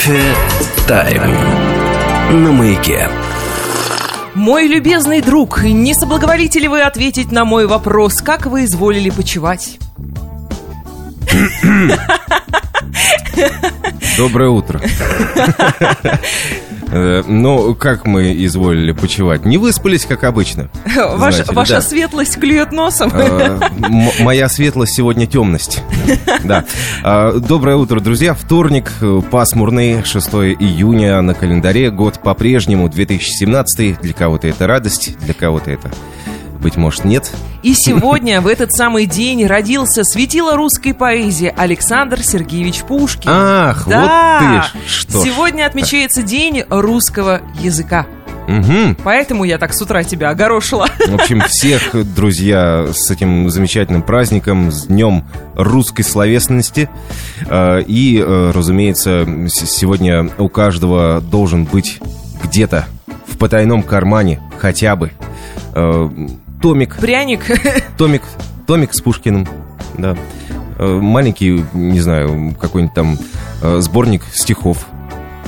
Кофе тайм. На маяке. Мой любезный друг, не соблаговолите ли вы ответить на мой вопрос, как вы изволили почевать? Доброе утро. Э, Ну, как мы изволили почевать? Не выспались, как обычно. Ваша, Знаете ваша да. светлость клюет носом. Э, Моя светлость сегодня темность. Да. А, Доброе утро, друзья. Вторник, э, пасмурный, 6 июня на календаре. Год по-прежнему 2017. Для кого-то это радость, для кого-то это, быть может, нет. И сегодня, в этот самый день, родился светило русской поэзии Александр Сергеевич Пушкин. Ах, да. вот ты что. Сегодня отмечается День русского языка. Мгм. Поэтому я так с утра тебя огорошила. В общем, всех, друзья, с этим замечательным праздником, с Днем русской словесности. Э, И, э, разумеется, сегодня у каждого должен быть где-то в потайном кармане хотя бы э, томик, Пряник. томик, томик с Пушкиным, да. Э, Маленький, не знаю, какой-нибудь там э, сборник стихов,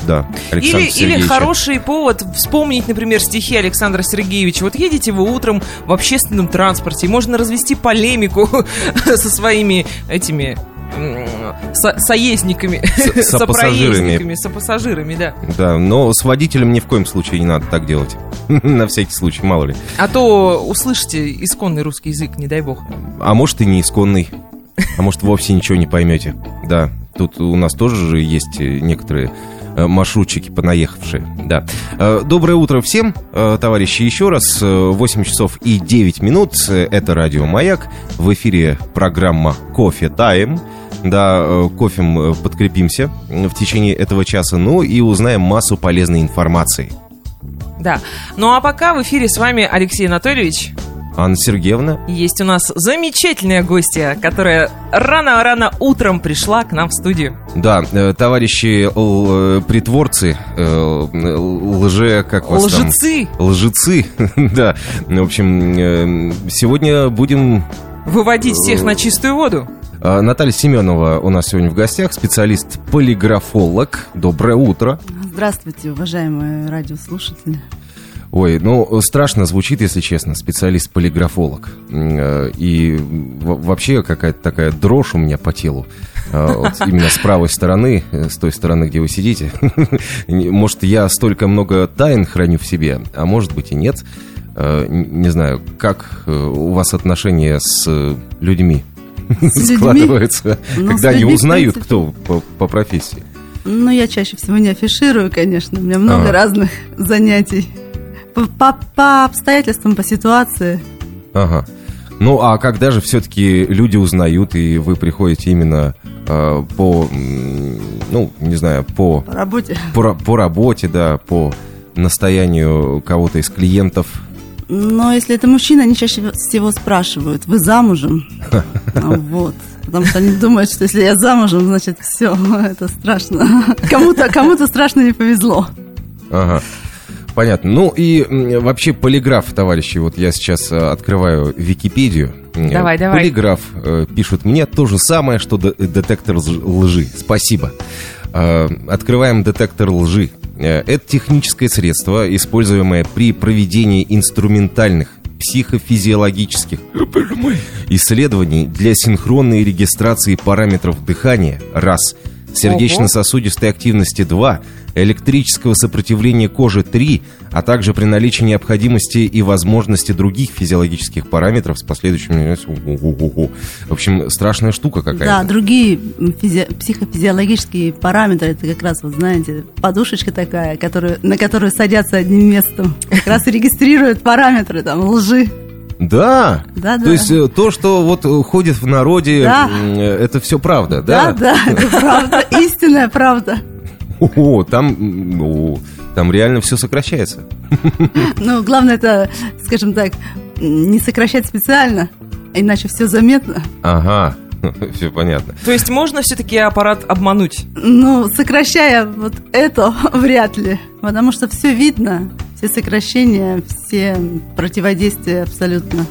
да, Или, или хороший повод вспомнить, например, стихи Александра Сергеевича. Вот едете вы утром в общественном транспорте, и можно развести полемику со своими этими со- соездниками, С- сопассажирами. сопроездниками, сопассажирами, да. Да, но с водителем ни в коем случае не надо так делать. На всякий случай, мало ли. А то услышите исконный русский язык, не дай бог. А может и не исконный. А может вовсе ничего не поймете. Да, тут у нас тоже же есть некоторые маршрутчики понаехавшие. Да. Э, Доброе утро всем, э, товарищи, еще раз. Э, 8 часов и 9 минут. Э, Это радио «Маяк». В эфире программа «Кофе Тайм». Да, э, кофем э, подкрепимся э, в течение этого часа. Ну и узнаем массу полезной информации. Да. Ну а пока в эфире с вами Алексей Анатольевич. Анна Сергеевна, Есть у нас замечательная гостья, которая рано-рано утром пришла к нам в студию. Да, э, товарищи л- э, притворцы, э, л- лже, как вас там? Лжецы Лжецы, да. В общем, сегодня будем... выводить всех на чистую воду. э, Наталья Семенова у нас сегодня в гостях, специалист-полиграфолог. Доброе утро. Здравствуйте, уважаемые радиослушатели. Ой, ну, страшно звучит, если честно, специалист-полиграфолог. Э, И вообще какая-то такая дрожь у меня по телу. Э, Вот именно с правой стороны, э, с той стороны, где вы сидите. Может, я столько много тайн храню в себе, а может быть и нет. Не знаю, как у вас отношения с людьми С людьми? складываются, Ну, когда они людьми, узнают, кто по, по профессии. Ну, я чаще всего не афиширую, конечно. У меня много Ага. разных занятий. По, по- обстоятельствам, по ситуации. Ага. Ну, а когда же все-таки люди узнают, и вы приходите именно э, по, ну, не знаю, по, По работе. по, по работе, да, по настоянию кого-то из клиентов. Но если это мужчина, они чаще всего спрашивают, вы замужем? А, Вот. Потому что они думают, что если я замужем, значит все, это страшно. Кому-то кому страшно не повезло. Ага. Понятно. Ну и вообще полиграф, товарищи, вот я сейчас э, открываю Википедию. М, Давай, давай. Полиграф э, пишут мне то же самое, что де- детектор лж- лжи. Спасибо. Э, открываем детектор лжи. Э, это техническое средство, используемое при проведении инструментальных психофизиологических исследований для синхронной регистрации параметров дыхания раз, сердечно-сосудистой активности 2, электрического сопротивления кожи 3, а также при наличии необходимости и возможности других физиологических параметров с последующим... В общем, страшная штука Да, какая-то. другие физи- психофизиологические параметры, это как раз, вот знаете, подушечка такая, которую, на которую садятся одним местом, как раз и регистрирует параметры там лжи. Да, Да, то да. есть э, то, что вот э, ходит в народе, Да. э, это все правда, Да, да? да, это правда, истинная правда. О, там, ну, там реально все сокращается. Ну, главное это, скажем так, не сокращать специально, иначе все заметно. Ага, все понятно. То есть можно все-таки аппарат обмануть? Ну, сокращая вот это, вряд ли, потому что все видно, все сокращения, все противодействия абсолютно.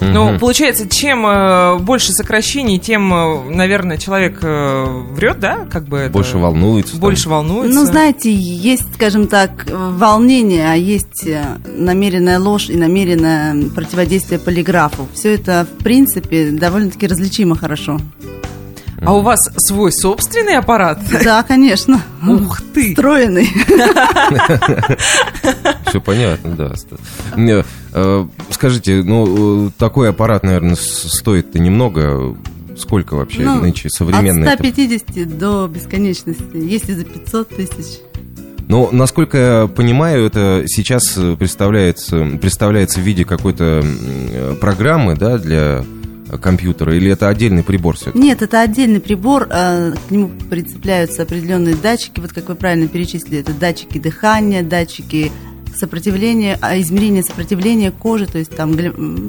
Ну, получается, чем э, больше сокращений, тем, э, наверное, человек э, врет, да? Как бы это- Больше волнуется. там. Больше волнуется. Ну, знаете, есть, скажем так, волнение, а есть э, намеренная ложь и намеренное противодействие полиграфу. Все это, в принципе, довольно-таки различимо хорошо. А у вас свой собственный аппарат? Да, конечно. Ух ты! Встроенный. Все понятно, да. Не, э, Скажите, ну, э, такой аппарат, наверное, стоит-то немного. Сколько вообще Ну, нынче современный? От 150 до бесконечности. Есть и за 500 тысяч. Ну, насколько я понимаю, это сейчас э, представляется, представляется в виде какой-то программы, да, для компьютера, или это отдельный прибор все Нет, это отдельный прибор, э, к нему прицепляются определенные датчики, вот как вы правильно перечислили, это датчики дыхания, датчики сопротивления, а, измерение сопротивления кожи, то есть там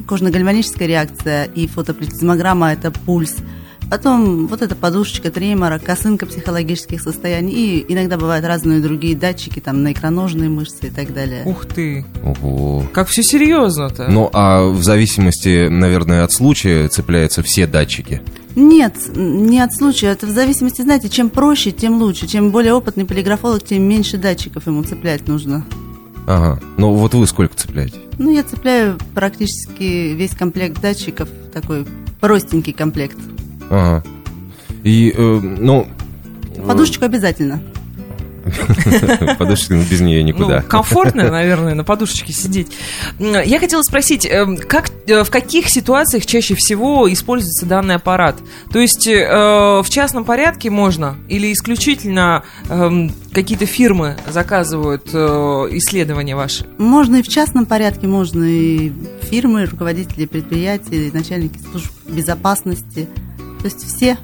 кожно-гальваническая реакция и фотоплетизмограмма – это пульс. Потом вот эта подушечка тремора, косынка психологических состояний и иногда бывают разные другие датчики, там на икроножные мышцы и так далее. Ух ты! Ого. Как все серьезно-то. Ну, а в зависимости, наверное, от случая цепляются все датчики. Нет, не от случая. Это в зависимости, знаете, чем проще, тем лучше. Чем более опытный полиграфолог, тем меньше датчиков ему цеплять нужно. Ага. Ну, вот вы сколько цепляете? Ну, я цепляю практически весь комплект датчиков, такой простенький комплект. Ага. И, э, ну... Подушечку обязательно. Подушечка, ну, без нее никуда. Ну, комфортно, наверное, на подушечке сидеть. Я хотела спросить, эм, как, э, в каких ситуациях чаще всего используется данный аппарат? То есть э, в частном порядке можно или исключительно эм, какие-то фирмы заказывают э, исследования ваши? Можно и в частном порядке, можно и фирмы, руководители предприятий, начальники служб безопасности. То есть все,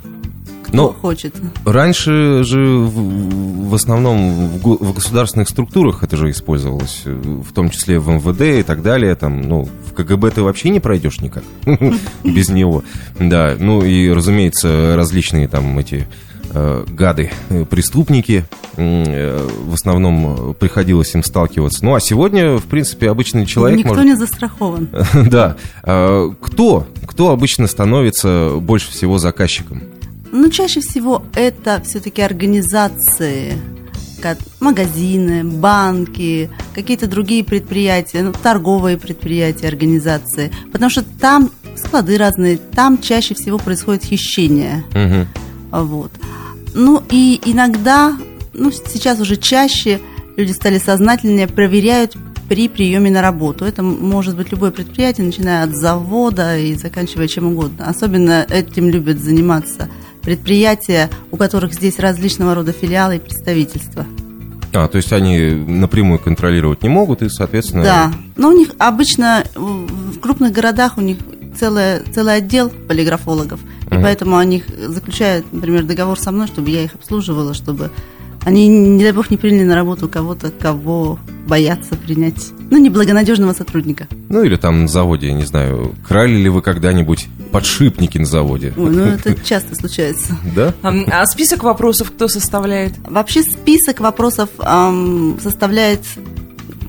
кто Ну, хочет. Раньше же в, в основном в, в государственных структурах это же использовалось, в том числе в МВД и так далее. Там, ну, в КГБ ты вообще не пройдешь никак без него. Да, ну и, разумеется, различные там эти гады, э, преступники. э, В основном э, приходилось им сталкиваться. Ну, а сегодня, в принципе, обычный человек Никто может... не застрахован. Да. А, Кто? Кто обычно становится больше всего заказчиком? Ну, чаще всего это все-таки организации, как магазины, банки, какие-то другие предприятия, ну, торговые предприятия, организации. Потому что там склады разные, там чаще всего происходит хищение. Мгм. Вот. Ну и иногда, ну сейчас уже чаще люди стали сознательнее, проверяют при приеме на работу. Это может быть любое предприятие, начиная от завода и заканчивая чем угодно. Особенно этим любят заниматься предприятия, у которых здесь различного рода филиалы и представительства. А, то есть они напрямую контролировать не могут, и, соответственно... Да. Но у них обычно в в крупных городах у них целое, целый отдел полиграфологов. И Мгм. поэтому они заключают, например, договор со мной, чтобы я их обслуживала, чтобы они, не дай бог, не приняли на работу кого-то, кого боятся принять. Ну, неблагонадежного сотрудника. Ну, или там на заводе, я не знаю, крали ли вы когда-нибудь подшипники на заводе? Ой, ну это часто случается. Да? А, список вопросов кто составляет? Вообще список вопросов составляет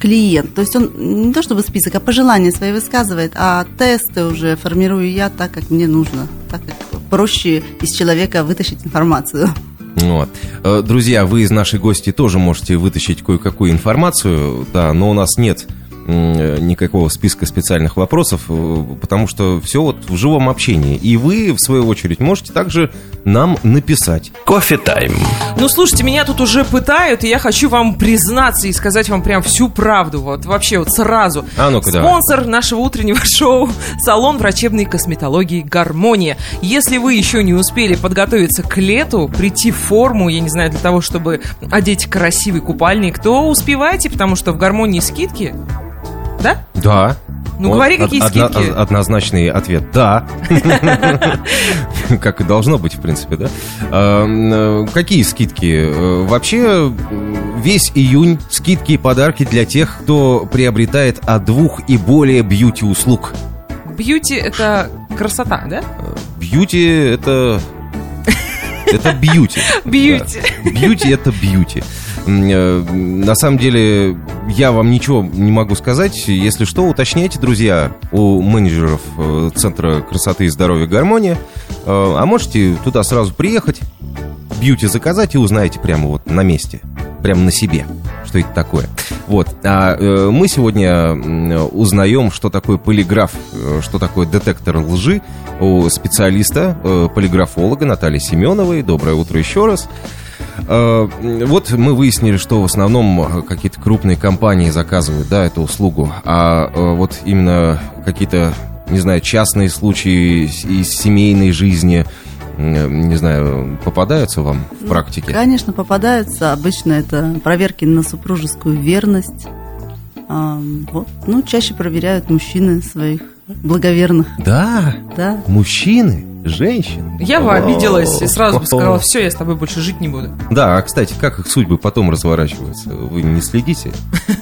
клиент. То есть он не то чтобы список, а пожелания свои высказывает, а тесты уже формирую я так, как мне нужно, так как проще из человека вытащить информацию. Вот. Э, Друзья, вы из нашей гости тоже можете вытащить кое-какую информацию, да, но у нас нет никакого списка специальных вопросов, э, потому что все вот в живом общении. И вы, в свою очередь, можете также нам написать. Кофе тайм. Ну, слушайте, меня тут уже пытают, и я хочу вам признаться и сказать вам прям всю правду. Вот вообще вот сразу. А ну-ка, давай. Спонсор нашего утреннего шоу – салон врачебной косметологии «Гармония». Если вы еще не успели подготовиться к лету, прийти в форму, я не знаю, для того, чтобы одеть красивый купальник, то успевайте, потому что в «Гармонии» скидки. Да? Да. Ну, Вот говори, какие одна- скидки. Однозначный ответ – да. Как и должно быть, в принципе, да. Э, Какие скидки? Э, Вообще, весь июнь скидки и подарки для тех, кто приобретает от двух и более бьюти-услуг. Бьюти – это красота, да? Бьюти – это... Это бьюти. Бьюти. Бьюти – это бьюти. Э, На самом деле, я вам ничего не могу сказать. Если что, уточняйте, друзья, у менеджеров э, Центра красоты и здоровья «Гармония». Э, а можете туда сразу приехать, бьюти заказать и узнаете прямо вот на месте, прямо на себе, что это такое. Вот. А мы сегодня узнаем, что такое полиграф, что такое детектор лжи у специалиста, полиграфолога Натальи Семеновой. Доброе утро еще раз. Э, Вот мы выяснили, что в основном э, какие-то крупные компании заказывают, да, эту услугу, а э, вот именно какие-то, не знаю, частные случаи из семейной жизни, не знаю, попадаются вам в практике? Конечно, попадаются. Обычно это проверки на супружескую верность. А, вот. Ну, чаще проверяют мужчины своих благоверных. Да, Да. мужчины, женщины. Я бы обиделась и сразу бы сказала, все, я с тобой больше жить не буду. Да, а кстати, как их судьбы потом разворачиваются? Вы не следите?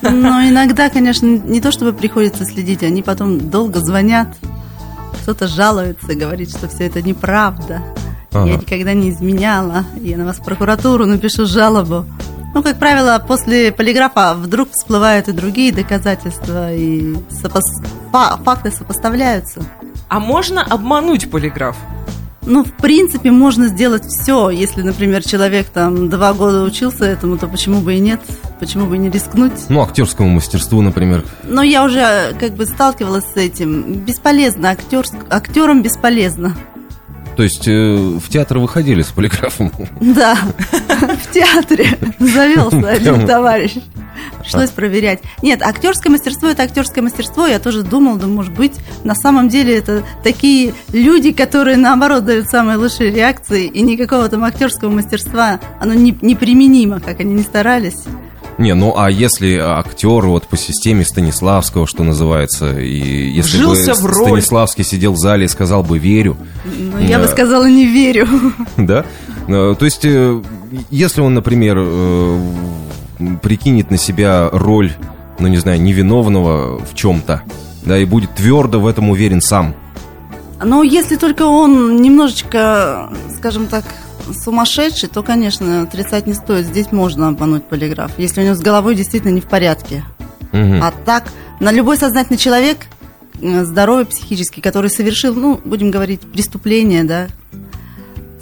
Но иногда, конечно, не то чтобы приходится следить, они потом долго звонят, кто-то жалуется, говорит, что все это неправда. Я Ага. никогда не изменяла, я на вас в прокуратуру напишу жалобу. Ну, как правило, после полиграфа вдруг всплывают и другие доказательства, и сопос- фа- факты сопоставляются. А можно обмануть полиграф? Ну, в принципе, можно сделать все. Если, например, человек там два года учился этому, то почему бы и нет? Почему бы и не рискнуть? Ну, актерскому мастерству, например. Но я уже э, как бы сталкивалась с этим. Бесполезно, актер, актерам бесполезно. То есть э, в театр выходили с полиграфом? Да, в театре завелся один товарищ. Пришлось проверять. Нет, актерское мастерство это актерское мастерство. Я тоже думала, да, может быть, на самом деле это такие люди, которые наоборот дают самые лучшие реакции, и никакого там актерского мастерства, оно не, неприменимо, как они не старались. Не, ну а если актер вот по системе Станиславского, что называется, и если Вжился бы в роль. Станиславский сидел в зале и сказал бы «верю», Но я бы Да. сказала, не верю. да? Э, То есть, э, если он, например, э, прикинет на себя роль, ну не знаю, невиновного в чем-то, да, и будет твердо в этом уверен сам, Но если только он немножечко, скажем так, сумасшедший, то, конечно, отрицать не стоит. Здесь можно обмануть полиграф, если у него с головой действительно не в порядке. Мгм. А так, на любой сознательный человек, здоровый психически, который совершил, ну, будем говорить, преступление, да,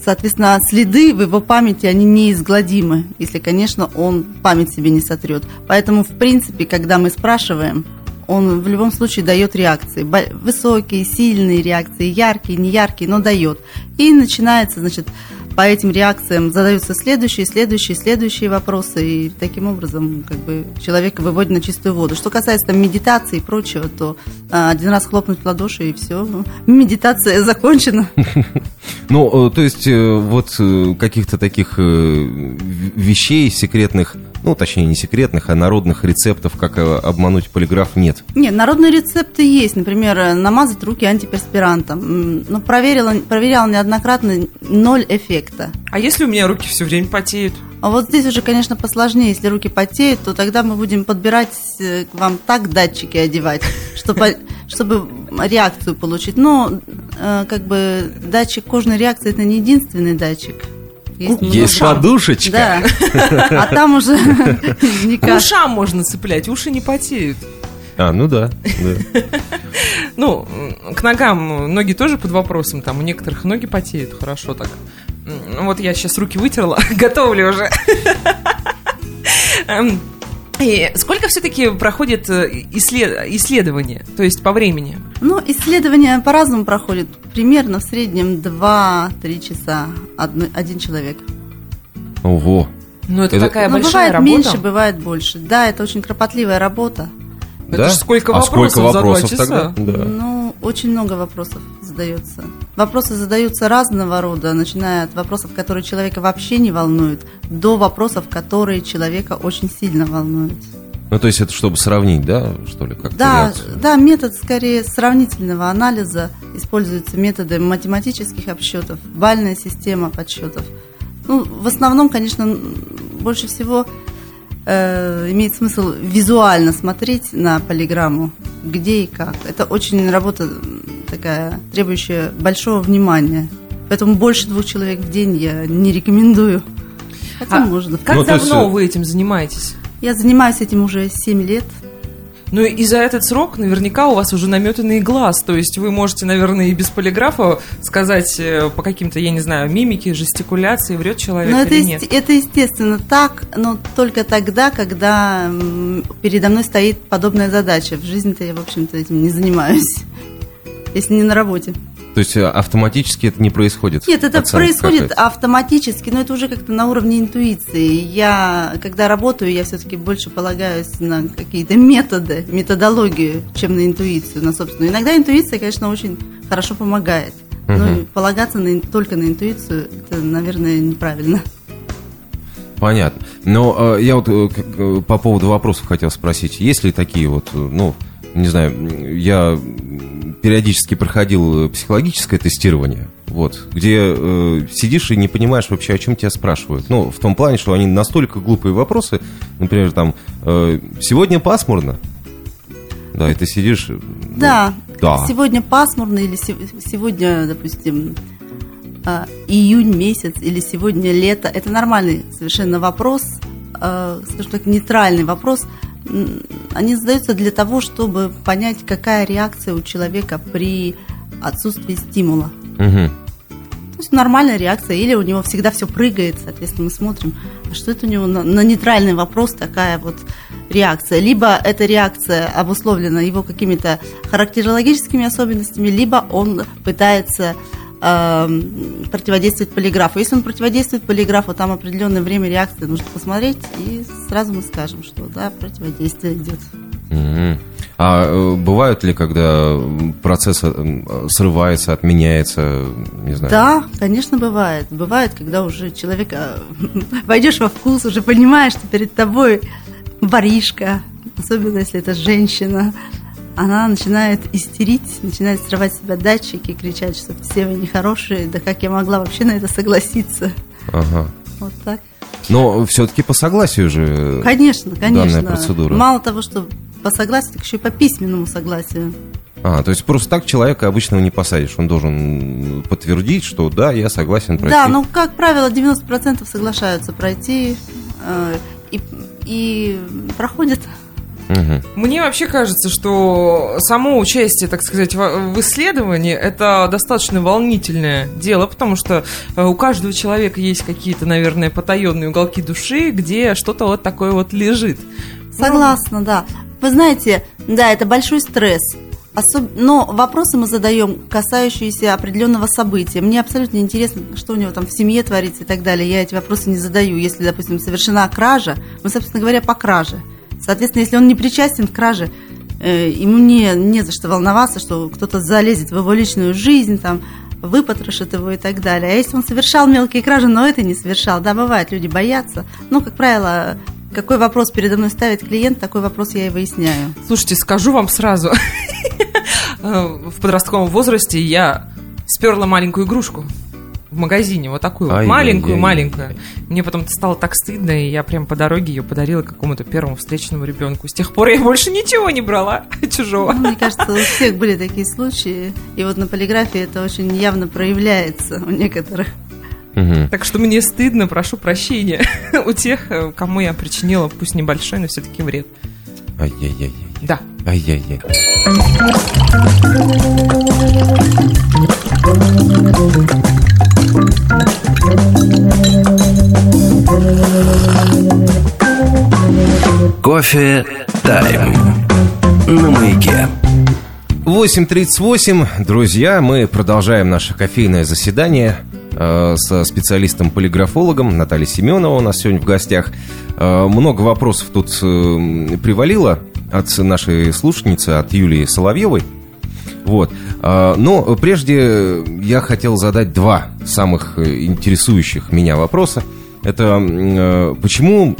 соответственно, следы в его памяти, они неизгладимы, если, конечно, он память себе не сотрет. Поэтому, в принципе, когда мы спрашиваем, он в любом случае дает реакции. Высокие, сильные реакции, яркие, неяркие, но дает. И начинается, значит, по этим реакциям задаются следующие, следующие, следующие вопросы, и таким образом как бы человека выводит на чистую воду. Что касается там, медитации и прочего, то а, один раз хлопнуть в ладоши и все, медитация закончена. Ну, э, то есть, э, вот э, каких-то таких вещей секретных, ну, точнее, не секретных, а народных рецептов, как э, обмануть полиграф, нет. Нет, народные рецепты есть. Например, э, намазать руки антиперспирантом. М, Ну, проверила, проверяла неоднократно, ноль эффекта. А если у меня руки все время потеют? А вот здесь уже, конечно, посложнее. Если руки потеют, то тогда мы будем подбирать э, к вам так датчики одевать, чтобы, чтобы реакцию получить. Но, э, как бы, датчик кожной реакции – это не единственный датчик. Есть много. подушечка. Да. А там уже К никак. ушам можно цеплять, уши не потеют. А, ну да. да. Ну, к ногам ноги тоже под вопросом, там у некоторых ноги потеют хорошо так. Вот я сейчас руки вытерла, готовлю уже. И сколько все-таки проходит э, исслед- исследование, то есть по времени? Ну, исследования по-разному проходят. Примерно в среднем 2-3 часа одно- один человек. Ого. Ну, это, Это- такая Но большая бывает работа. меньше, бывает больше. Да, это очень кропотливая работа. Это да? ж сколько а вопросов сколько за два вопросов часа? тогда? Да. Ну, очень много вопросов задается. Вопросы задаются разного рода, начиная от вопросов, которые человека вообще не волнуют, до вопросов, которые человека очень сильно волнуют. Ну, то есть это чтобы сравнить, да, что ли, как-то Да, реакцию? да, метод скорее сравнительного анализа. Используются методы математических обсчетов, бальная система подсчетов. Ну, в основном, конечно, больше всего э, имеет смысл визуально смотреть на полиграмму, где и как. Это очень работа такая, требующая большого внимания. Поэтому больше двух человек в день я не рекомендую. Хотя А можно. Как Ну, то есть, давно э, вы этим занимаетесь? Я занимаюсь этим уже 7 лет. Ну и за этот срок наверняка у вас уже наметанный глаз, то есть вы можете, наверное, и без полиграфа сказать э, по каким-то, я не знаю, мимике, жестикуляции, врет человек Но это, или есте- нет. это естественно так, но только тогда, когда передо мной стоит подобная задача. В жизни-то я, в общем-то, этим не занимаюсь, если не на работе. То есть э, автоматически это не происходит? Нет, это происходит автоматически, но это уже как-то на уровне интуиции. Я, когда работаю, я все-таки больше полагаюсь на какие-то методы, методологию, чем на интуицию, на собственную. Иногда интуиция, конечно, очень хорошо помогает. Но Мгм. полагаться на, только на интуицию, это, наверное, неправильно. Понятно. Но э, я вот э, э, по поводу вопросов хотел спросить. Есть ли такие вот, э, ну, не знаю, я периодически проходил э, психологическое тестирование, вот, где э, сидишь и не понимаешь вообще, о чем тебя спрашивают. Ну, в том плане, что они настолько глупые вопросы, например, там, э, сегодня пасмурно. Да, и ты сидишь... э, ну, Да, да. сегодня пасмурно, или се- сегодня, допустим, а, июнь месяц, или сегодня лето. Это нормальный совершенно вопрос, а, скажем так, нейтральный вопрос. Они задаются для того, чтобы понять, какая реакция у человека при отсутствии стимула. Мгм. То есть нормальная реакция, или у него всегда все прыгает, соответственно, мы смотрим, а что это у него на, на нейтральный вопрос такая вот реакция. Либо эта реакция обусловлена его какими-то характерологическими особенностями, либо он пытается противодействовать полиграфу. Если он противодействует полиграфу, там определенное время реакции нужно посмотреть, и сразу мы скажем, что да, противодействие идет. Мгм. А э, бывают ли, когда процесс э, срывается, отменяется, не знаю? Да, конечно, бывает. Бывает, когда уже человек а, войдешь во вкус, уже понимаешь, что перед тобой воришка, особенно если это женщина, она начинает истерить, начинает срывать с себя датчики, кричать, что все вы нехорошие, да как я могла вообще на это согласиться. Ага. Вот так. Но все-таки по согласию же. Конечно, конечно. Данная процедура. Мало того, что по согласию, так еще и по письменному согласию. А, то есть просто так человека обычного не посадишь. Он должен подтвердить, что да, я согласен пройти. Да, ну, как правило, 90% соглашаются пройти э, и, и проходят. Мгм. Мне вообще кажется, что само участие, так сказать, в исследовании это достаточно волнительное дело, потому что э, у каждого человека есть какие-то, наверное, потаенные уголки души, где что-то вот такое вот лежит. Согласна, да. Вы знаете, да, это большой стресс. Особ- Но вопросы мы задаем, касающиеся определенного события. Мне абсолютно интересно, что у него там в семье творится и так далее. Я эти вопросы не задаю. Если, допустим, совершена кража, мы, собственно говоря, по краже. Соответственно, если он не причастен к краже, э, ему не, не за что волноваться, что кто-то залезет в его личную жизнь, там, выпотрошит его и так далее. А если он совершал мелкие кражи, но это не совершал, да, бывает, люди боятся. Но, как правило, какой вопрос передо мной ставит клиент, такой вопрос я и выясняю. Слушайте, скажу вам сразу. Э, В подростковом возрасте я сперла маленькую игрушку в магазине, вот такую вот, маленькую-маленькую. Мне потом стало так стыдно, и я прям по дороге ее подарила какому-то первому встречному ребенку. С тех пор я больше ничего не брала чужого. Ну, мне кажется, у всех были такие случаи, и вот на полиграфии это очень явно проявляется у некоторых. Так что мне стыдно, прошу прощения у тех, э, кому я причинила, пусть небольшой, но все-таки вред. Ай-яй-яй. Да. Ай-яй-яй. Кофе тайм. На маяке. 8.38, друзья, мы продолжаем наше кофейное заседание э, со специалистом-полиграфологом Натальей Семеновой у нас сегодня в гостях. Э, много вопросов тут э, привалило от нашей слушательницы, от Юлии Соловьевой. Вот. А, Но прежде я хотел задать два самых э, интересующих меня вопроса. Это э, почему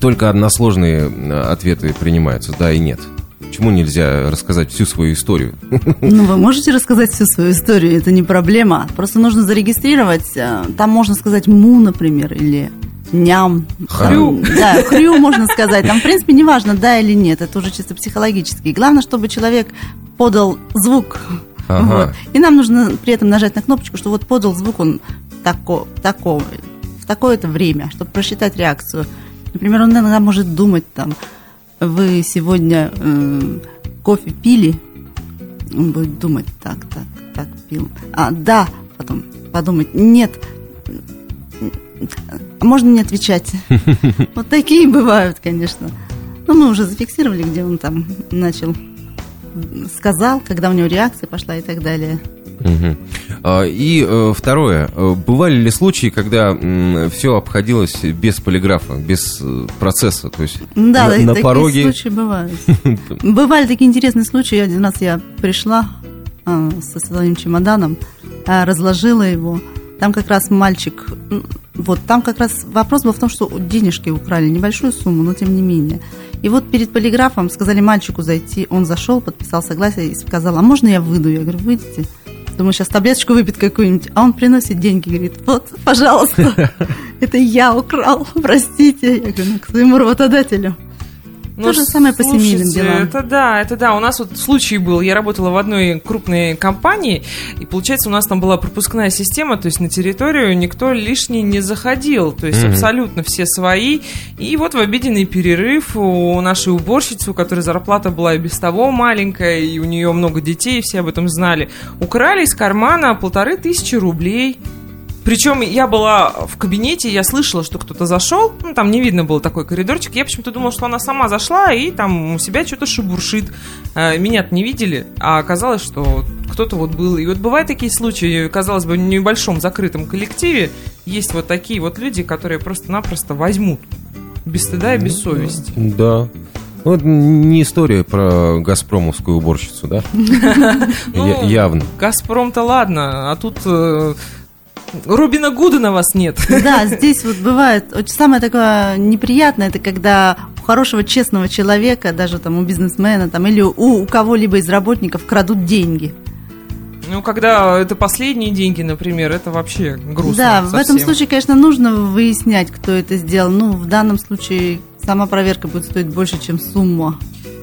только односложные э, ответы принимаются, да и нет? Почему нельзя рассказать всю свою историю? Ну, вы можете рассказать всю свою историю, это не проблема. Просто нужно зарегистрировать. Там можно сказать му, например, или ням. Хрю. Там, Да, хрю можно сказать. Там, в принципе, неважно, да или нет. Это уже чисто психологически. Главное, чтобы человек подал звук. Ага. Вот. И нам нужно при этом нажать на кнопочку, что вот подал звук он тако, такого, в такое-то время, чтобы просчитать реакцию. Например, он иногда может думать там, вы сегодня э, кофе пили, он будет думать, так, так, так, пил. А, да, потом подумать, нет, а можно не отвечать. Вот такие бывают, конечно. Но мы уже зафиксировали, где он там начал, сказал, когда у него реакция пошла и так далее. А, И э, второе. Э, Бывали ли случаи, когда все обходилось без полиграфа, без э, процесса? То есть Да, на, такие пороге... случаи бывают. Бывали такие интересные случаи. Один раз я пришла со своим чемоданом, разложила его. Там как раз мальчик... Вот там как раз вопрос был в том, что денежки украли, небольшую сумму, но тем не менее. И вот перед полиграфом сказали мальчику зайти. Он зашел, подписал согласие и сказал, а можно я выйду? Я говорю, выйдите. Думаю, сейчас таблеточку выпьет какую-нибудь. А он приносит деньги, говорит, вот, пожалуйста, это я украл, простите. Я говорю, ну, к своему работодателю. То же самое по семейным слушайте, делам. Это да, это да. У нас вот случай был. Я работала в одной крупной компании, и получается, у нас там была пропускная система, то есть на территорию никто лишний не заходил. То есть Мгм. абсолютно все свои. И вот в обеденный перерыв у нашей уборщицы, у которой зарплата была и без того маленькая, и у нее много детей, все об этом знали, украли из кармана полторы тысячи рублей. Причем я была в кабинете, я слышала, что кто-то зашел, ну, там не видно был такой коридорчик. Я почему-то думала, что она сама зашла и там у себя что-то шебуршит. Э, Меня-то не видели, а оказалось, что кто-то вот был. И вот бывают такие случаи, казалось бы, в небольшом закрытом коллективе есть вот такие вот люди, которые просто-напросто возьмут без стыда и без совести. Да. Ну, это не история про газпромовскую уборщицу, да? Ну, Явно. Газпром-то ладно, а тут э, Робина Гуда на вас нет. Да, здесь вот бывает самое такое неприятное, это когда у хорошего честного человека, даже там у бизнесмена там, или у, у кого-либо из работников крадут деньги. Ну, когда это последние деньги, например, это вообще грустно. да, в этом совсем. случае, конечно, нужно выяснять, кто это сделал. Ну, в данном случае сама проверка будет стоить больше, чем сумма.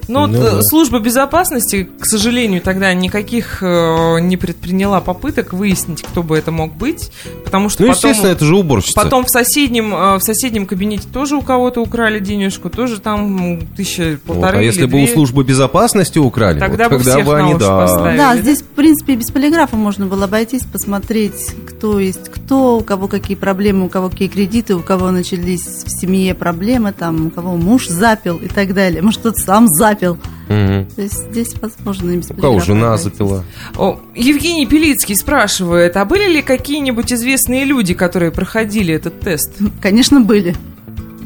Ну, вот, Ну э, да. служба безопасности, к сожалению, тогда никаких э, не предприняла попыток выяснить, кто бы это мог быть, потому что Ну, потом, естественно, это же уборщица. потом в соседнем э, в соседнем кабинете тоже у кого-то украли денежку, тоже там тысяча Вот, полторы а или если бы две. у службы безопасности украли, Тогда вот бы всех на они, уши да. поставили. Да? здесь, в принципе, без полиграфа можно было обойтись, посмотреть, кто есть кто, у кого какие проблемы, у кого какие кредиты, у кого начались в семье проблемы, там, у кого муж запил и так далее. Может, кто-то сам запил. Мгм. То есть здесь возможно и без У кого жена запила. О, Евгений Пелицкий спрашивает, а были ли какие-нибудь известные люди, которые проходили этот тест? Конечно, были.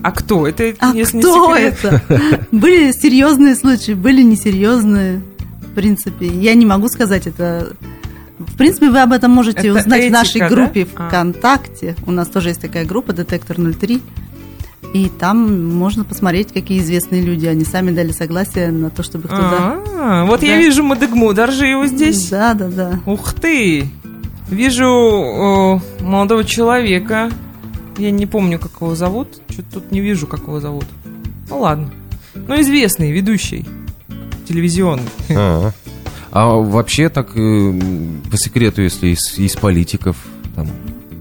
А кто? Это А если не кто секрет. это? Были серьезные случаи, были несерьезные. В принципе, я не могу сказать это. В принципе, вы об этом можете Это узнать в нашей этика, да? группе А. ВКонтакте. У нас тоже есть такая группа «Детектор 03». И там можно посмотреть, какие известные люди. Они сами дали согласие на то, чтобы их туда... А, вот я Да. вижу Мадыгму, даже его здесь. Да, да, да. Ух ты! Вижу о, молодого человека. Я не помню, как его зовут. Что-то тут не вижу, как его зовут. Ну ладно. Ну, известный, ведущий. Телевизионный. А, а вообще так, э, по секрету, если из, из политиков, там,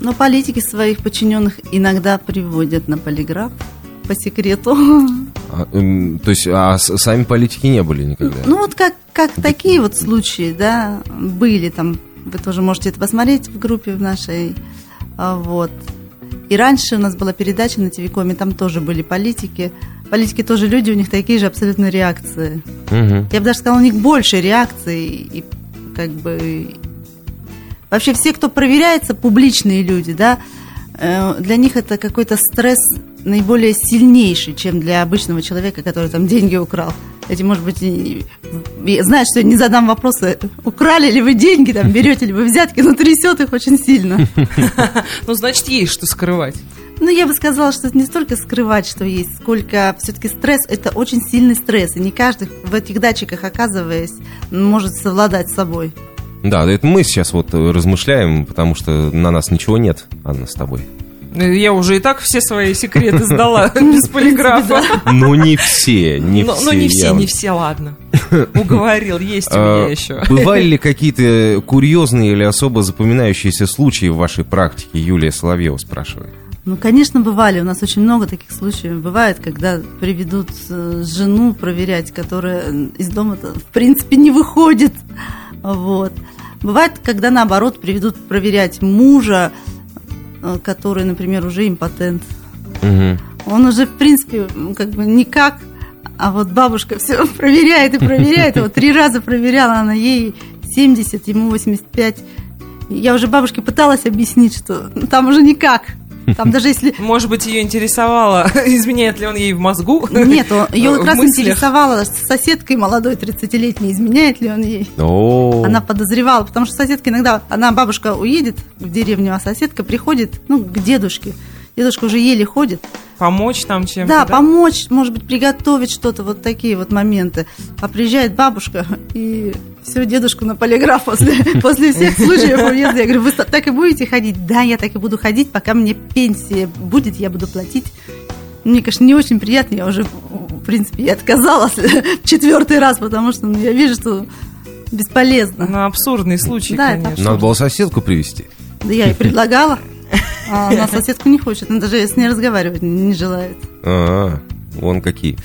Но политики своих подчиненных иногда приводят на полиграф по секрету. а, то есть, а сами политики не были никогда? Ну вот как, как такие вот случаи, да, были там. Вы тоже можете это посмотреть в группе в нашей. А, Вот. И раньше у нас была передача на Тивикоме, там тоже были политики. Политики тоже люди, у них такие же абсолютно реакции. Мгм. Я бы даже сказала, у них больше реакций. И как бы... Вообще все, кто проверяется, публичные люди, да, э, для них это какой-то стресс наиболее сильнейший, чем для обычного человека, который там деньги украл. Эти, может быть, и, и знают, что я не задам вопросы, украли ли вы деньги, там, берете ли вы взятки, но трясет их очень сильно. Ну, значит, есть что скрывать. Ну, я бы сказала, что это не столько скрывать, что есть, сколько все-таки стресс – это очень сильный стресс. И не каждый в этих датчиках, оказываясь, может совладать с собой. Да, это мы сейчас вот э, размышляем, потому что на нас ничего нет, Анна, с тобой. Я уже и так все свои секреты сдала без полиграфа. Ну, не все, не все. но не все, явно. не все, ладно. Уговорил, есть у А, меня еще. Бывали ли какие-то курьезные или особо запоминающиеся случаи в вашей практике, Юлия Соловьева спрашивает? Ну, конечно, бывали. У нас очень много таких случаев бывает, когда приведут э, жену проверять, которая из дома в принципе не выходит. Вот. Бывает, когда наоборот приведут проверять мужа, э, который, например, уже импотент. Мгм. Он уже, в принципе, как бы никак, а вот бабушка все проверяет и проверяет. Вот три раза проверяла она ей 70, ему 85. Я уже бабушке пыталась объяснить, что там уже никак. Там даже если... Может быть, ее интересовало, изменяет ли он ей в мозгу? Нет, ее как раз с соседкой молодой 30-летней, изменяет ли он ей. Она подозревала, потому что соседка иногда, она, бабушка уедет в деревню, а соседка приходит, ну, к дедушке. Дедушка уже еле ходит. Помочь там чем-то? Да, помочь, может быть, приготовить что-то, вот такие вот моменты. А приезжает бабушка, и все, дедушку на полиграф после, после всех случаев уезда. Я говорю, вы так и будете ходить? Да, я так и буду ходить, пока мне пенсия будет, я буду платить. Мне, конечно, не очень приятно, я уже, в принципе, и отказалась в четвертый раз, потому что ну, я вижу, что бесполезно. Ну, абсурдный случай, Да, конечно. надо было соседку привести. Да я и предлагала, а она соседку не хочет, она даже с ней разговаривать не желает. А, вон какие.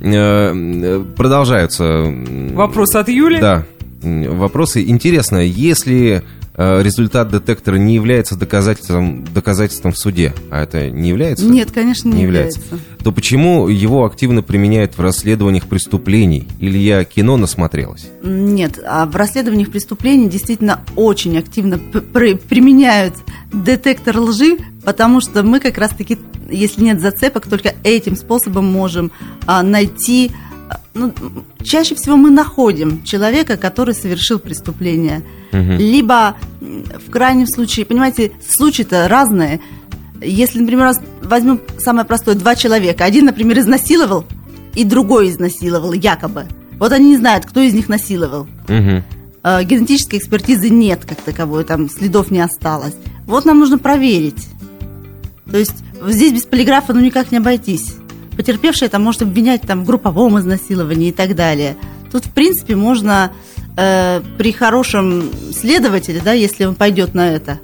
Э, Продолжаются. Вопрос от Юли. Да. Вопросы. Интересно, если результат детектора не является доказательством, доказательством в суде, а это не является? Нет, конечно, не, Не является. является. То почему его активно применяют в расследованиях преступлений? Или я кино насмотрелась? Нет, а в расследованиях преступлений действительно очень активно при- применяют детектор лжи, потому что мы как раз-таки, если нет зацепок, только этим способом можем а, найти... ну, чаще всего мы находим человека, который совершил преступление. Либо, м, в крайнем случае, понимаете, случаи-то разные. Если, например, возьмем самое простое, два человека. Один, например, изнасиловал, и другой изнасиловал, якобы. Вот они не знают, кто из них насиловал. Э, Генетической экспертизы нет как таковой, там следов не осталось. Вот нам нужно проверить. То есть здесь без полиграфа ну никак не обойтись. Потерпевший это может обвинять там, в групповом изнасиловании и так далее. Тут, в принципе, можно э, при хорошем следователе, да, если он пойдет на это,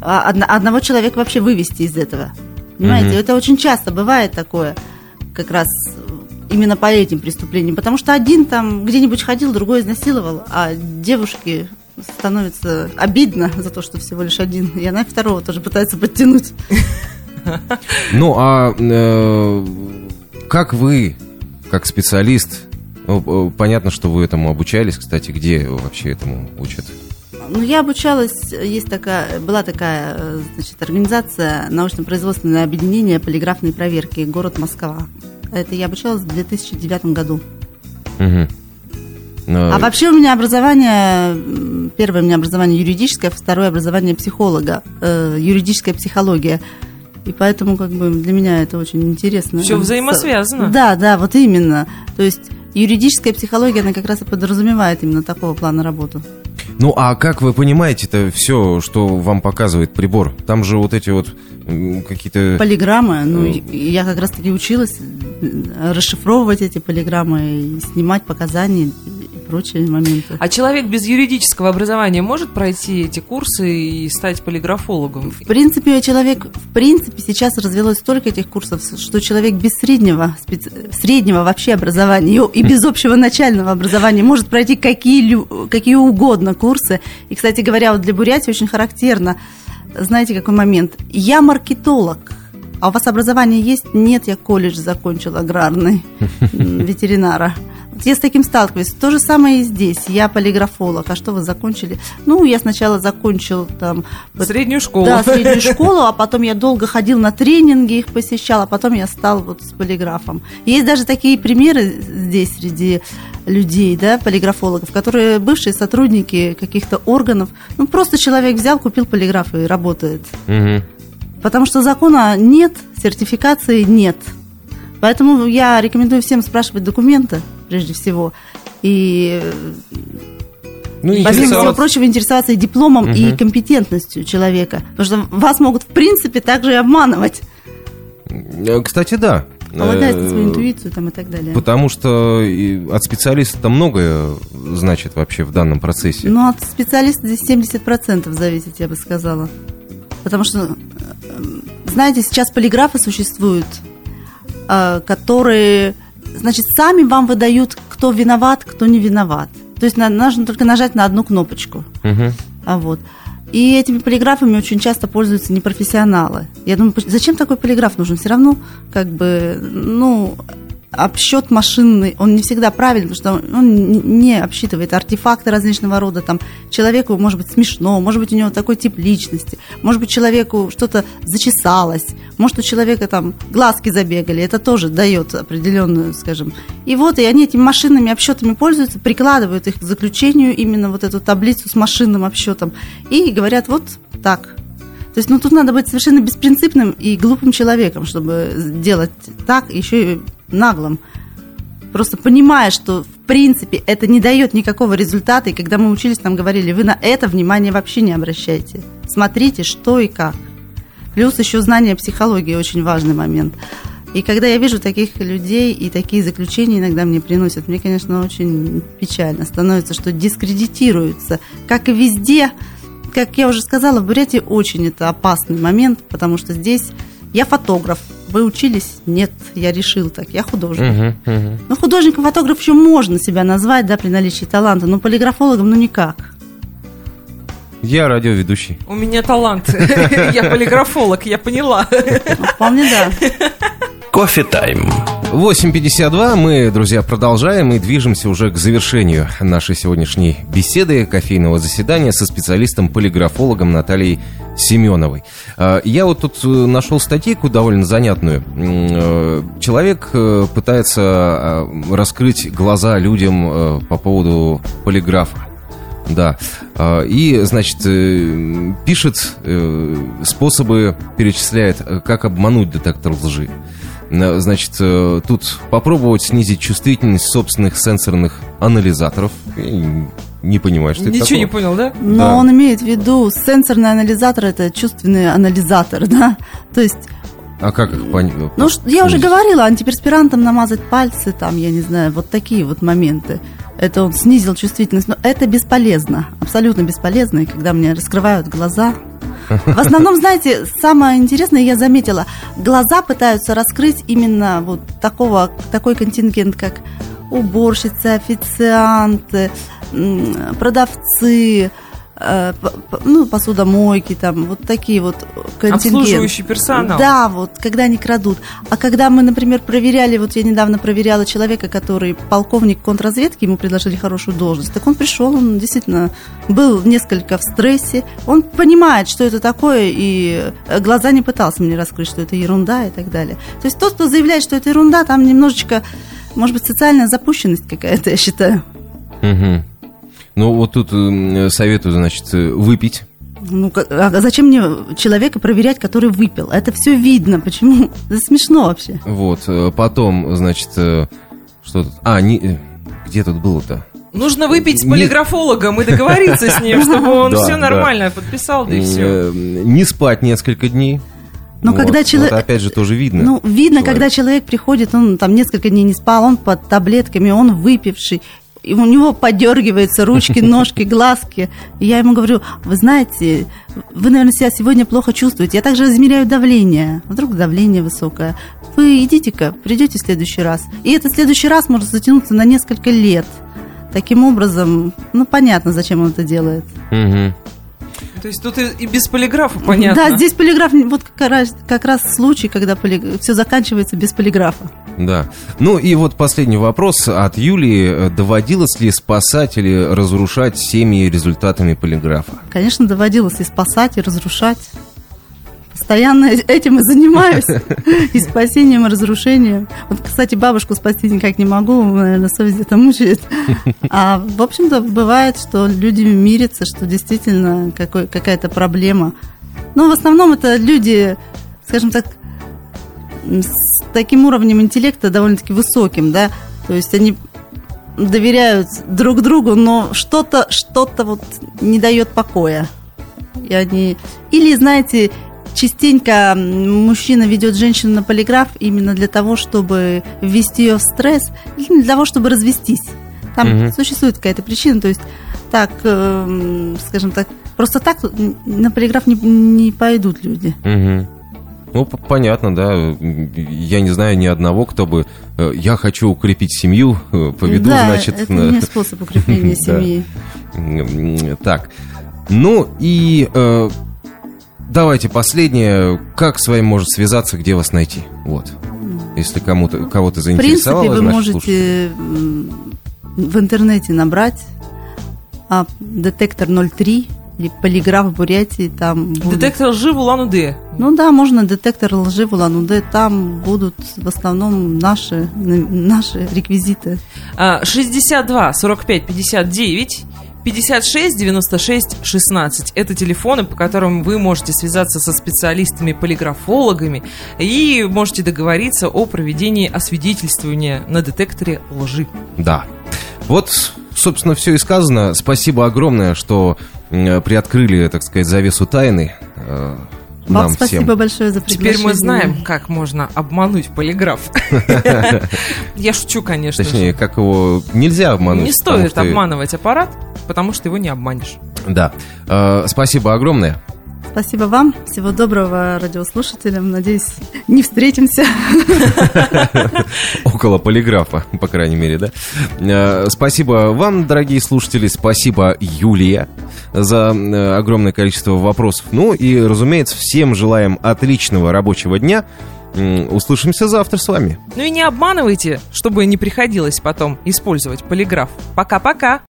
а, одно- одного человека вообще вывести из этого. Понимаете, Мгм. это очень часто бывает такое, как раз именно по этим преступлениям. Потому что один там где-нибудь ходил, другой изнасиловал, а девушке становится обидно за то, что всего лишь один. И она второго тоже пытается подтянуть. Ну, а э, как вы, как специалист, ну, э, понятно, что вы этому обучались, кстати, где вообще этому учат? Ну, я обучалась, есть такая, была такая, э, значит, организация научно-производственное объединение полиграфной проверки, город Москва. Это я обучалась в 2009 году. Мгм. Э, А вообще у меня образование, первое у меня образование юридическое, второе образование психолога, э, юридическая психология. И поэтому как бы для меня это очень интересно. Всё взаимосвязано. Да, да, вот именно. То есть юридическая психология, она как раз и подразумевает именно такого плана работу. Ну, а как вы понимаете это все, что вам показывает прибор? Там же вот эти вот какие-то... Полиграммы, ну, Э. я как раз-таки училась э, расшифровывать эти полиграммы снимать показания прочие моменты. А человек без юридического образования может пройти эти курсы и стать полиграфологом? В принципе, человек, в принципе, сейчас развелось столько этих курсов, что человек без среднего, специ- среднего вообще образования и, без общего начального образования может пройти какие, какие угодно курсы. И, кстати говоря, вот для Бурятии очень характерно, знаете, какой момент? Я маркетолог. А у вас образование есть? Нет, я колледж закончил аграрный, ветеринара. Я с таким сталкиваюсь. То же самое и здесь. Я полиграфолог. А что вы закончили? Ну, я сначала закончил там... Среднюю школу. Да, среднюю школу, а потом я долго ходил на тренинги, их посещал, а потом я стал вот с полиграфом. Есть даже такие примеры здесь среди людей, да, полиграфологов, которые бывшие сотрудники каких-то органов. Ну, просто человек взял, купил полиграф и работает. Мгм. Потому что закона нет, сертификации нет. Поэтому я рекомендую всем спрашивать документы, прежде всего. И Ну, Помимо всего прочего, интересоваться и дипломом, и Мгм. компетентностью человека. Потому что вас могут, в принципе, также и обманывать. Э, Кстати, да. Полагаясь на свою Э, интуицию там, и так далее. Потому что и от специалиста многое значит вообще в данном процессе. Но от специалиста здесь 70% зависит, я бы сказала. Потому что, э, знаете, сейчас полиграфы существуют, э, которые, значит, сами вам выдают, кто виноват, кто не виноват. То есть нужно только нажать на одну кнопочку. Мгм. А вот. И этими полиграфами очень часто пользуются непрофессионалы. Я думаю, зачем такой полиграф нужен? Все равно, как бы, ну, обсчет машинный, он не всегда правильный, потому что он не- обсчитывает артефакты различного рода. Там человеку может быть смешно, может быть у него такой тип личности, может быть человеку что-то зачесалось, может у человека там глазки забегали. Это тоже дает определенную, скажем. И вот, и они этими машинными обсчетами пользуются, прикладывают их к заключению именно вот эту таблицу с машинным обсчетом и говорят, вот так, то есть, ну, тут надо быть совершенно беспринципным и глупым человеком, чтобы делать так, еще и наглым. Просто понимая, что, в принципе, это не дает никакого результата, и когда мы учились, нам говорили, вы на это внимание вообще не обращайте. Смотрите, что и как. Плюс еще знание психологии очень важный момент. И когда я вижу таких людей и такие заключения иногда мне приносят, мне, конечно, очень печально становится, что дискредитируется, как и везде, как я уже сказала, в Бурятии очень это опасный момент, потому что здесь я фотограф. Вы учились? Нет, я решил так. Я художник. Мгм, мгм. Ну, художником фотограф еще можно себя назвать, да, при наличии таланта, но полиграфологом, ну, никак. Я радиоведущий. У меня талант. Я полиграфолог, я поняла. Ну, вполне да. Кофе тайм. 8.52. Мы, друзья, продолжаем и движемся уже к завершению нашей сегодняшней беседы, кофейного заседания со специалистом-полиграфологом Натальей Семеновой. А, Я вот тут э, нашел статейку довольно занятную. Э, Человек э, пытается а, раскрыть глаза людям по поводу полиграфа. Да. А, И, значит, пишет способы, перечисляет, как обмануть детектор лжи. На- Значит, э, тут попробовать снизить чувствительность собственных сенсорных анализаторов. Я не понимаю, что это Ничего не понял, да? Но Да. он имеет в виду сенсорный анализатор, это чувственный анализатор, да. То есть, А как их понять? ну, ш- я уже говорила, антиперспирантом намазать пальцы, там, я не знаю, вот такие вот моменты. Это он снизил чувствительность, но это бесполезно, абсолютно бесполезно, и когда мне раскрывают глаза. В основном, знаете, самое интересное, я заметила, глаза пытаются раскрыть именно вот такого, такой контингент, как уборщицы, официанты, продавцы, ну, посудомойки, там, вот такие вот контингенты. Обслуживающий персонал. Да, вот, когда они крадут. А когда мы, например, проверяли, вот я недавно проверяла человека, который полковник контрразведки, ему предложили хорошую должность, так он пришел, он действительно был несколько в стрессе, он понимает, что это такое, и э, глаза не пытался мне раскрыть, что это ерунда и так далее. То есть тот, кто заявляет, что это ерунда, там немножечко, может быть, социальная запущенность какая-то, я считаю. Мгм. Ну, вот тут э, советую, значит, э, выпить. Ну, а зачем мне человека проверять, который выпил? Это все видно. Почему? Это смешно вообще. Вот. э, Потом, значит, э, что тут? А, не, где тут было-то? Нужно выпить с Не- полиграфологом и договориться с ним, чтобы он все нормально подписал, да и все. Не спать несколько дней. Но Вот, когда вот человек... опять же, тоже видно. Ну, видно, человек. когда человек приходит, он там несколько дней не спал, он под таблетками, он выпивший, и у него подергиваются ручки, ножки, глазки. И я ему говорю, вы знаете, вы, наверное, себя сегодня плохо чувствуете. Я также измеряю давление. Вдруг давление высокое. Вы идите-ка, придете в следующий раз. И этот следующий раз может затянуться на несколько лет. Таким образом, ну, понятно, зачем он это делает. Мгм. То есть тут и, и без полиграфа понятно. Да, здесь полиграф, вот как раз, как раз случай, когда все заканчивается без полиграфа. Да. Ну и вот последний вопрос от Юлии. Доводилось ли спасать или разрушать семьи результатами полиграфа? Конечно, доводилось и спасать, и разрушать. Постоянно этим и занимаюсь. И спасением, и разрушением. Вот, кстати, бабушку спасти никак не могу, наверное, совесть это мучает. А, в общем-то, бывает, что люди мирятся, что действительно какой, какая-то проблема. Но в основном это люди, скажем так, с таким уровнем интеллекта довольно-таки высоким, да, то есть они доверяют друг другу, но что-то, что-то вот не дает покоя. И они... Или, знаете, частенько мужчина ведет женщину на полиграф именно для того, чтобы ввести ее в стресс, или для того, чтобы развестись. Там Мгм. существует какая-то причина, то есть так, эм, скажем так, просто так на полиграф не, не пойдут люди. Мгм. Ну, понятно, да. Я не знаю ни одного, кто бы... э, Я хочу укрепить семью, э, поведу, да, значит... это на- не способ укрепления семьи. Так. Ну и э, давайте последнее. Как с вами может связаться, где вас найти? Вот. Если кому-то кого-то В принципе, заинтересовало, вы значит, слушайте. можете м, в интернете набрать а, детектор 03 или полиграф в Бурятии, там будут- Детектор лжи в Улан-Удэ. Ну да, можно детектор лжи в Улан-Удэ, там будут в основном наши, наши реквизиты. А, 62 45 59 56 96 16. Это телефоны, по которым вы можете связаться со специалистами-полиграфологами и можете договориться о проведении освидетельствования на детекторе лжи. Да. Вот, собственно, все и сказано. Спасибо огромное, что приоткрыли, так сказать, завесу тайны. Вам нам спасибо всем. большое за приглашение. Теперь мы знаем, как можно обмануть полиграф. Я шучу, конечно. Точнее, как его нельзя обмануть. Не стоит обманывать аппарат, потому что его не обманешь. Да. Э, спасибо огромное. Спасибо вам. Всего доброго радиослушателям. Надеюсь, не встретимся. Около полиграфа, по крайней мере, да. Э, Спасибо вам, дорогие слушатели, спасибо Юлия за э, огромное количество вопросов. Ну и, разумеется, всем желаем отличного рабочего дня. Услышимся завтра с вами. Ну и не обманывайте, чтобы не приходилось потом использовать полиграф. Пока-пока.